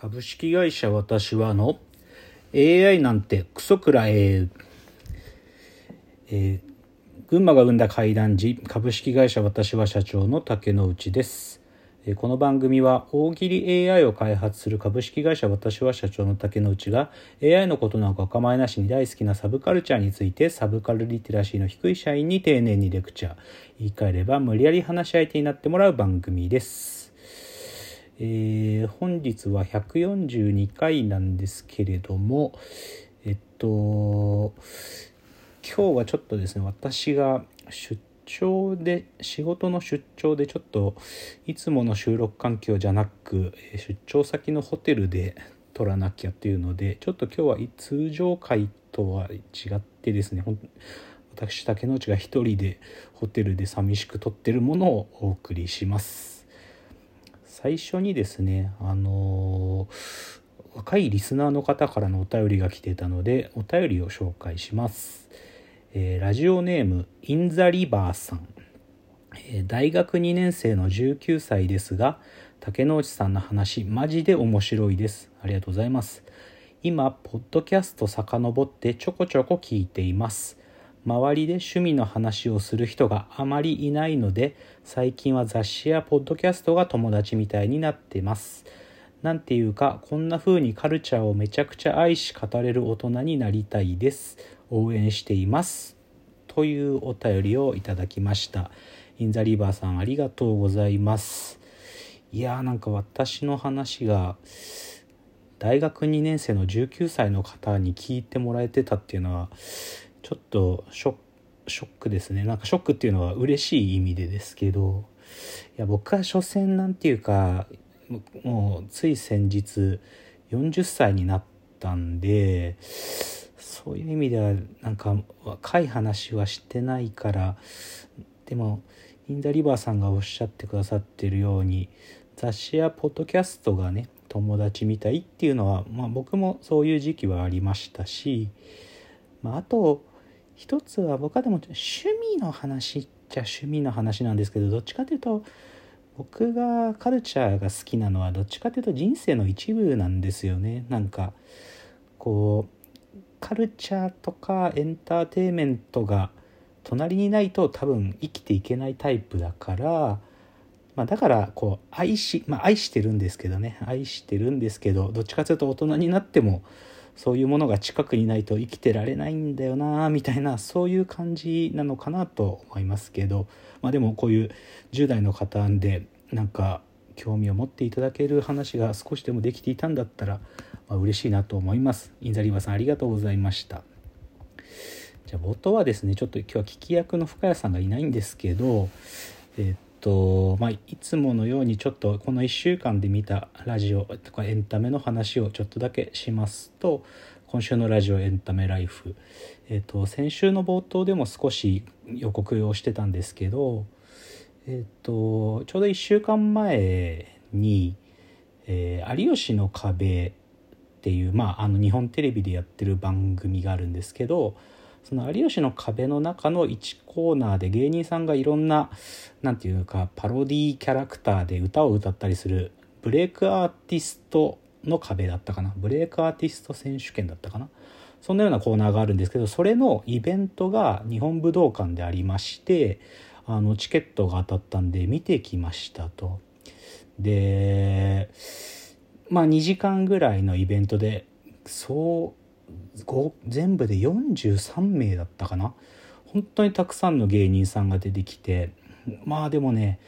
株式会社私はの AI なんてクソくらええー、群馬が生んだ怪談時株式会社私は社長の竹之内です、え、この番組は大喜利 AI を開発する株式会社私は社長の竹之内が AI のことなんかお構いなしに大好きなサブカルチャーについてサブカルリテラシーの低い社員に丁寧にレクチャー言い換えれば無理やり話し相手になってもらう番組です。えー、本日は142回なんですけれどもえっと今日はちょっとですね私が出張で仕事の出張でちょっといつもの収録環境じゃなく出張先のホテルで撮らなきゃっていうのでちょっと今日は通常回とは違ってですね私竹之内が一人でホテルで寂しく撮ってるものをお送りします。最初にですねあの若いリスナーの方からのお便りが来てたのでお便りを紹介します、えー、ラジオネームインザリバーさん、えー、大学2年生の19歳ですが竹之内さんの話マジで面白いです。ありがとうございます。今ポッドキャスト遡ってちょこちょこ聞いています。周りで趣味の話をする人があまりいないので最近は雑誌やポッドキャストが友達みたいになってます。なんていうかこんな風にカルチャーをめちゃくちゃ愛し語れる大人になりたいです。応援しています。というお便りをいただきました。インザリバーさんありがとうございます。いやーなんか私の話が大学2年生の19歳の方に聞いてもらえてたっていうのはちょっとショックですね。なんかショックっていうのは嬉しい意味でですけどいや僕は所詮なんていうかもうつい先日40歳になったんでそういう意味ではなんか若い話はしてないからでもインダリバーさんがおっしゃってくださってるように雑誌やポッドキャストがね友達みたいっていうのは、まあ、僕もそういう時期はありましたし、まあ、あと一つは僕はでも趣味の話っちゃ趣味の話なんですけどどっちかというと僕がカルチャーが好きなのはどっちかというと人生の一部なんですよね。なんかこうカルチャーとかエンターテインメントが隣にないと多分生きていけないタイプだから、まあ、だからこう愛しまあ愛してるんですけどね。愛してるんですけどどっちかというと大人になってもそういうものが近くにないと生きてられないんだよなみたいなそういう感じなのかなと思いますけど、まあ、でもこういう10代の方でなんか興味を持っていただける話が少しでもできていたんだったら、まあ、嬉しいなと思います。インザリバさんありがとうございました。じゃあ冒頭はですねちょっと今日は聞き役の深谷さんがいないんですけど、えっとまあ、いつものようにちょっとこの1週間で見たラジオとかエンタメの話をちょっとだけしますと今週のラジオエンタメライフ、えっと、先週の冒頭でも少し予告をしてたんですけど、えっと、ちょうど1週間前に「えー、有吉の壁」っていう、まあ、あの日本テレビでやってる番組があるんですけどその有吉の壁の中の1コーナーで芸人さんがいろんな何て言うかパロディキャラクターで歌を歌ったりするブレイクアーティストの壁だったかな？ブレイクアーティスト選手権だったかな？そんなようなコーナーがあるんですけどそれのイベントが日本武道館でありましてあのチケットが当たったんで見てきましたと。でまあ2時間ぐらいのイベントでそう全部で43名だったかな？本当にたくさんの芸人さんが出てきて。まあでもね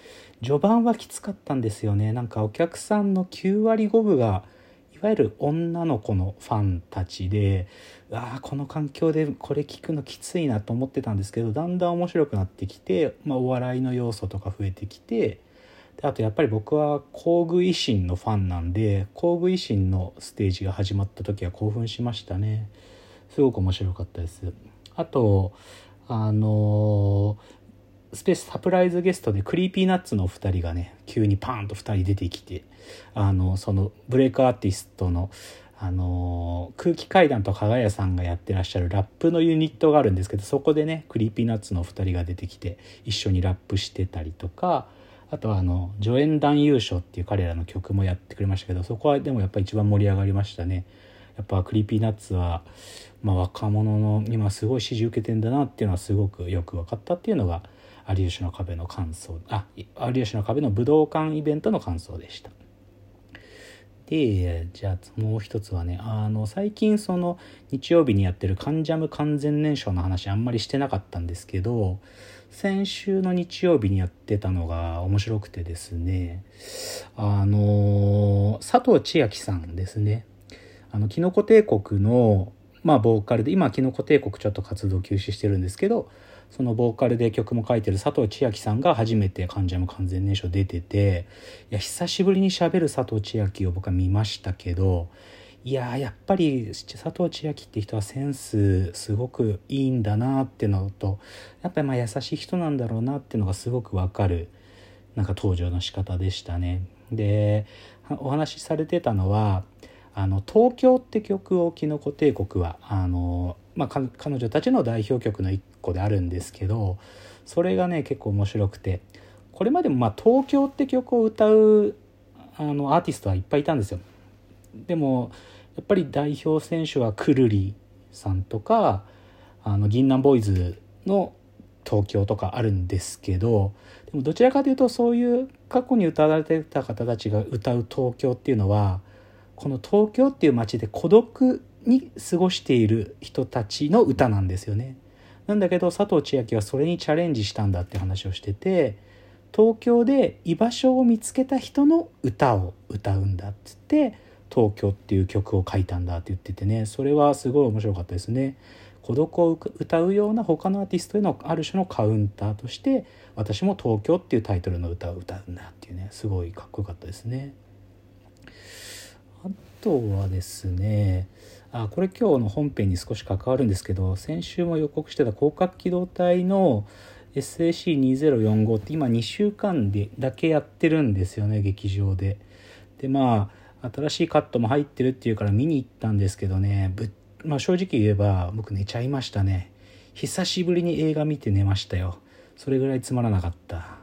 序盤はきつかったんですよね。なんかお客さんの9割5分がいわゆる女の子のファンたちでああこの環境でこれ聞くのきついなと思ってたんですけどだんだん面白くなってきて、まあ、お笑いの要素とか増えてきてであとやっぱり僕は工具維新のファンなんで工具維新のステージが始まった時は興奮しましたね。すごく面白かったです。あとあのスペースサプライズゲストでクリーピーナッツの2人がね急にパーンと2人出てきてあのそのブレイクアーティストのあの空気階段と加賀谷さんがやってらっしゃるラップのユニットがあるんですけどそこでねクリーピーナッツの2人が出てきて一緒にラップしてたりとかあとはあの助演男優賞っていう彼らの曲もやってくれましたけどそこはでもやっぱ一番盛り上がりましたね。やっぱクリーピーナッツは、まあ、若者の今すごい支持受けてんだなっていうのはすごくよく分かったっていうのが有吉の壁の感想。あ有吉の壁の武道館イベントの感想でした。でじゃあもう一つはねあの最近その日曜日にやってる「カンジャム完全燃焼」の話あんまりしてなかったんですけど先週の日曜日にやってたのが面白くてですねあの佐藤千秋さんですね。あのキノコ帝国のまあボーカルで今キノコ帝国ちょっと活動休止してるんですけどそのボーカルで曲も書いてる佐藤千秋さんが初めて「関ジャム完全燃焼」出てていや久しぶりにしゃべる佐藤千秋を僕は見ましたけどいややっぱり佐藤千秋って人はセンスすごくいいんだなってのとやっぱりまあ優しい人なんだろうなってのがすごくわかるなんか登場の仕方でしたね。でお話しされてたのはあの東京って曲をキノコ帝国はあの、まあ、彼女たちの代表曲の一個であるんですけどそれがね結構面白くてこれまでもま東京って曲を歌うあのアーティストはいっぱいいたんですよ。でもやっぱり代表選手はくるりさんとかあの銀杏ボーイズの東京とかあるんですけどでもどちらかというとそういう過去に歌われてた方たちが歌う東京っていうのはこの東京っていう街で孤独に過ごしている人たちの歌なんですよね。なんだけど佐藤千秋はそれにチャレンジしたんだって話をしてて東京で居場所を見つけた人の歌を歌うんだっつって「東京」っていう曲を書いたんだって言っててねそれはすごい面白かったですね。孤独を歌うような他のアーティストへのある種のカウンターとして私も「東京」っていうタイトルの歌を歌うんだっていうねすごいかっこよかったですね。あとはですねあこれ今日の本編に少し関わるんですけど先週も予告してた広角機動隊の SAC2045 って今2週間でだけやってるんですよね劇場で。でまあ新しいカットも入ってるっていうから見に行ったんですけどね。ぶ、まあ、正直言えば僕寝ちゃいましたね。久しぶりに映画見て寝ましたよ。それぐらいつまらなかった。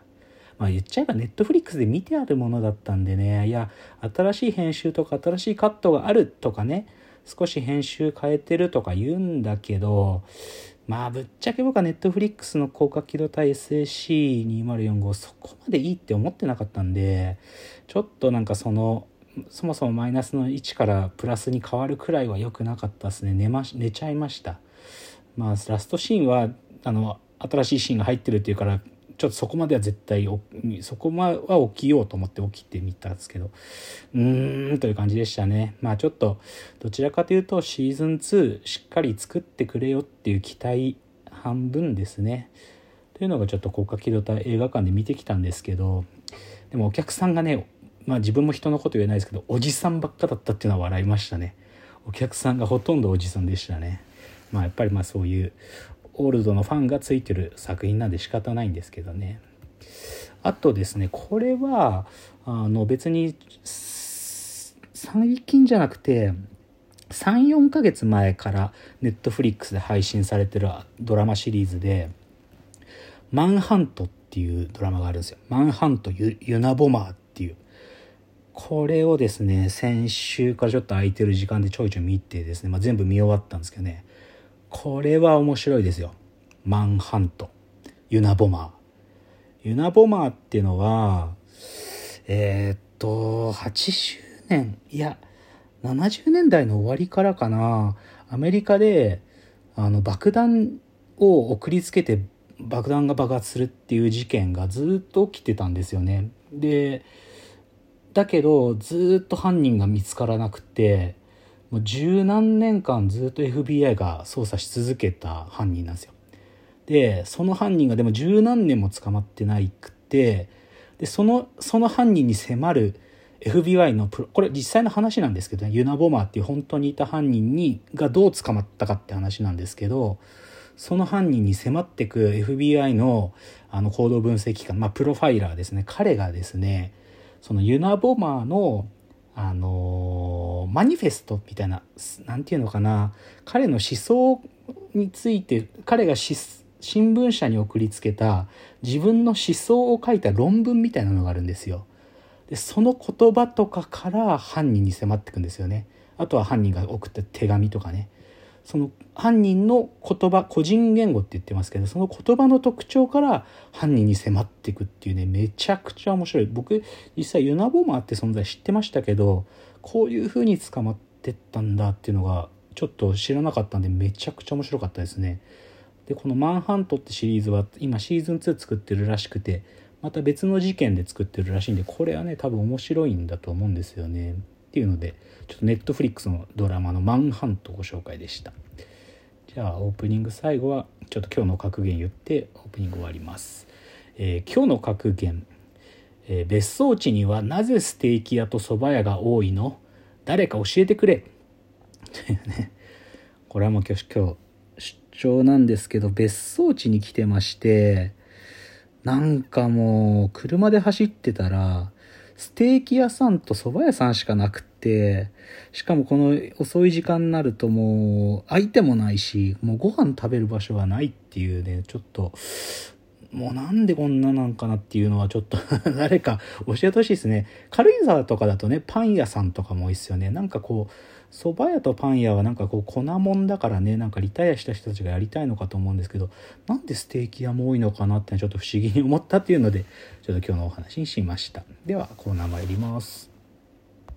まあ言っちゃえばネットフリックスで見てあるものだったんでね。いや新しい編集とか新しいカットがあるとかね。少し編集変えてるとか言うんだけどまあぶっちゃけ僕はネットフリックスの広角機動隊 SAC2045 そこまでいいって思ってなかったんでちょっとなんかそのそもそもマイナスの1からプラスに変わるくらいは良くなかったですね。寝ま寝ちゃいました。まあラストシーンはあの新しいシーンが入ってるっていうからちょっとそこまでは絶対そこまは起きようと思って起きてみたんですけど。うーんという感じでしたね。まあちょっとどちらかというとシーズン2しっかり作ってくれよっていう期待半分ですね。というのがちょっと国家機動隊映画館で見てきたんですけどでもお客さんがねまあ自分も人のこと言えないですけどおじさんばっかだったっていうのは笑いましたねお客さんがほとんどおじさんでしたねまあやっぱりまあそういうオールドのファンがついてる作品なんで仕方ないんですけどねあとですねこれはあの別に最近じゃなくて34ヶ月前からネットフリックスで配信されてるドラマシリーズで「マンハント」っていうドラマがあるんですよ。マンハントユナボマーっ。これをですね、先週からちょっと空いてる時間でちょいちょい見てですね、まあ、全部見終わったんですけどね、これは面白いですよ。マンハント。ユナボマー。ユナボマーっていうのは、えー、っと、80年、いや、70年代の終わりからかな、アメリカで、あの、爆弾を送りつけて爆弾が爆発するっていう事件がずっと起きてたんですよね。で、だけど、ずっと犯人が見つからなくて、もう十何年間ずっと FBI が捜査し続けた犯人なんですよ。で、その犯人がでも十何年も捕まってないくて、で、その、その犯人に迫る FBI のプロ、これ実際の話なんですけどね、ユナ・ボマーっていう本当にいた犯人に、がどう捕まったかって話なんですけど、その犯人に迫ってく FBI のあの行動分析官、まあ、プロファイラーですね。彼がですね、そのユナ・ボマーのあのマニフェストみたいな、なんていうのかな、彼の思想について、彼が新聞社に送りつけた自分の思想を書いた論文みたいなのがあるんですよ。でその言葉とかから犯人に迫っていくんですよね。あとは犯人が送った手紙とかね。その犯人の言葉個人言語って言ってますけどその言葉の特徴から犯人に迫っていくっていうねめちゃくちゃ面白い僕実際ユナボーマーって存在知ってましたけどこういう風に捕まってったんだっていうのがちょっと知らなかったんでめちゃくちゃ面白かったですね。でこの「マンハント」ってシリーズは今シーズン2作ってるらしくてまた別の事件で作ってるらしいんでこれはね多分面白いんだと思うんですよねっていうのでちょっとネットフリックスのドラマの「マンハント」ご紹介でした。じゃあオープニング最後はちょっと今日の格言言ってオープニング終わります、えー、今日の格言、えー、別荘地にはなぜステーキ屋と蕎麦屋が多いの？誰か教えてくれ。ね これはもう今日今日出張なんですけど別荘地に来てましてなんかもう車で走ってたらステーキ屋さんと蕎麦屋さんしかなくってしかもこの遅い時間になるともう相手もないしもうご飯食べる場所がないっていうねちょっともうなんでこんななんかなっていうのはちょっと 誰か教えてほしいですね。軽井沢とかだとね、パン屋さんとかも多いですよね。なんかこう、蕎麦屋とパン屋はなんかこう粉もんだからね、なんかリタイアした人たちがやりたいのかと思うんですけど、なんでステーキ屋も多いのかなってちょっと不思議に思ったっていうので、ちょっと今日のお話にしました。ではコーナー参ります。